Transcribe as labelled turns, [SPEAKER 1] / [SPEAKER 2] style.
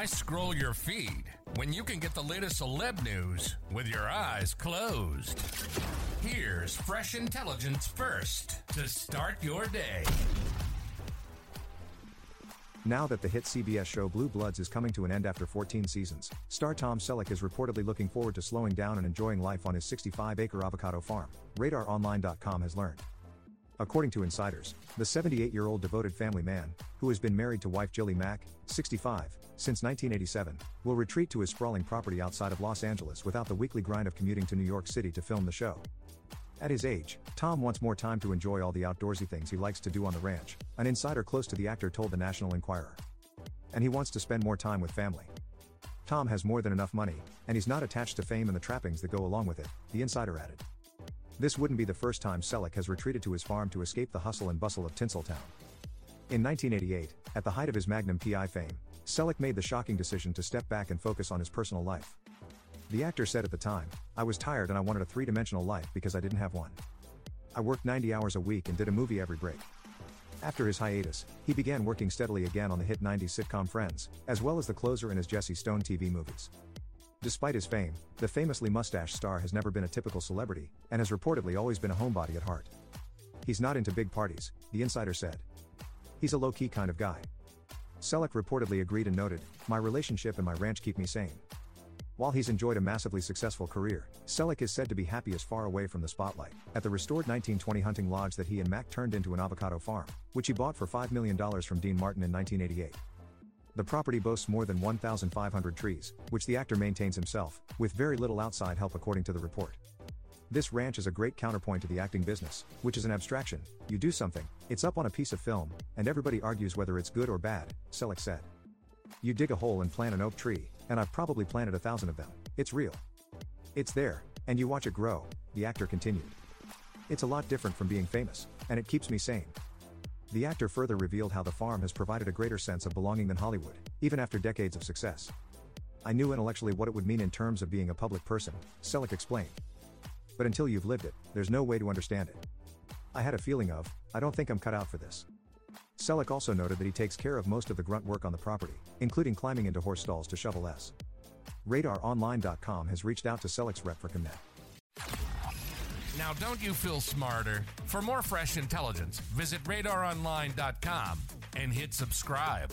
[SPEAKER 1] Why scroll your feed when you can get the latest celeb news with your eyes closed? Here's fresh intelligence first to start your day.
[SPEAKER 2] Now that the hit CBS show Blue Bloods is coming to an end after 14 seasons, star Tom Selleck is reportedly looking forward to slowing down and enjoying life on his 65 acre avocado farm, RadarOnline.com has learned. According to insiders, the 78 year old devoted family man, who has been married to wife Jillie Mack, 65, since 1987, will retreat to his sprawling property outside of Los Angeles without the weekly grind of commuting to New York City to film the show. At his age, Tom wants more time to enjoy all the outdoorsy things he likes to do on the ranch, an insider close to the actor told the National Enquirer. And he wants to spend more time with family. Tom has more than enough money, and he's not attached to fame and the trappings that go along with it, the insider added. This wouldn't be the first time Selleck has retreated to his farm to escape the hustle and bustle of Tinseltown. In 1988, at the height of his Magnum PI fame, Selleck made the shocking decision to step back and focus on his personal life. The actor said at the time, I was tired and I wanted a three dimensional life because I didn't have one. I worked 90 hours a week and did a movie every break. After his hiatus, he began working steadily again on the hit 90s sitcom Friends, as well as the closer in his Jesse Stone TV movies. Despite his fame, the famously mustache star has never been a typical celebrity, and has reportedly always been a homebody at heart. He's not into big parties, the insider said. He's a low key kind of guy. Selleck reportedly agreed and noted, My relationship and my ranch keep me sane. While he's enjoyed a massively successful career, Selleck is said to be happiest far away from the spotlight, at the restored 1920 hunting lodge that he and Mack turned into an avocado farm, which he bought for $5 million from Dean Martin in 1988. The property boasts more than 1,500 trees, which the actor maintains himself, with very little outside help according to the report. This ranch is a great counterpoint to the acting business, which is an abstraction. You do something, it's up on a piece of film, and everybody argues whether it's good or bad, Selleck said. You dig a hole and plant an oak tree, and I've probably planted a thousand of them. It's real. It's there, and you watch it grow, the actor continued. It's a lot different from being famous, and it keeps me sane. The actor further revealed how the farm has provided a greater sense of belonging than Hollywood, even after decades of success. I knew intellectually what it would mean in terms of being a public person, Selleck explained. But until you've lived it, there's no way to understand it. I had a feeling of, I don't think I'm cut out for this. Selleck also noted that he takes care of most of the grunt work on the property, including climbing into horse stalls to shovel S. RadarOnline.com has reached out to Selleck's rep for comment.
[SPEAKER 1] Now, don't you feel smarter? For more fresh intelligence, visit radaronline.com and hit subscribe.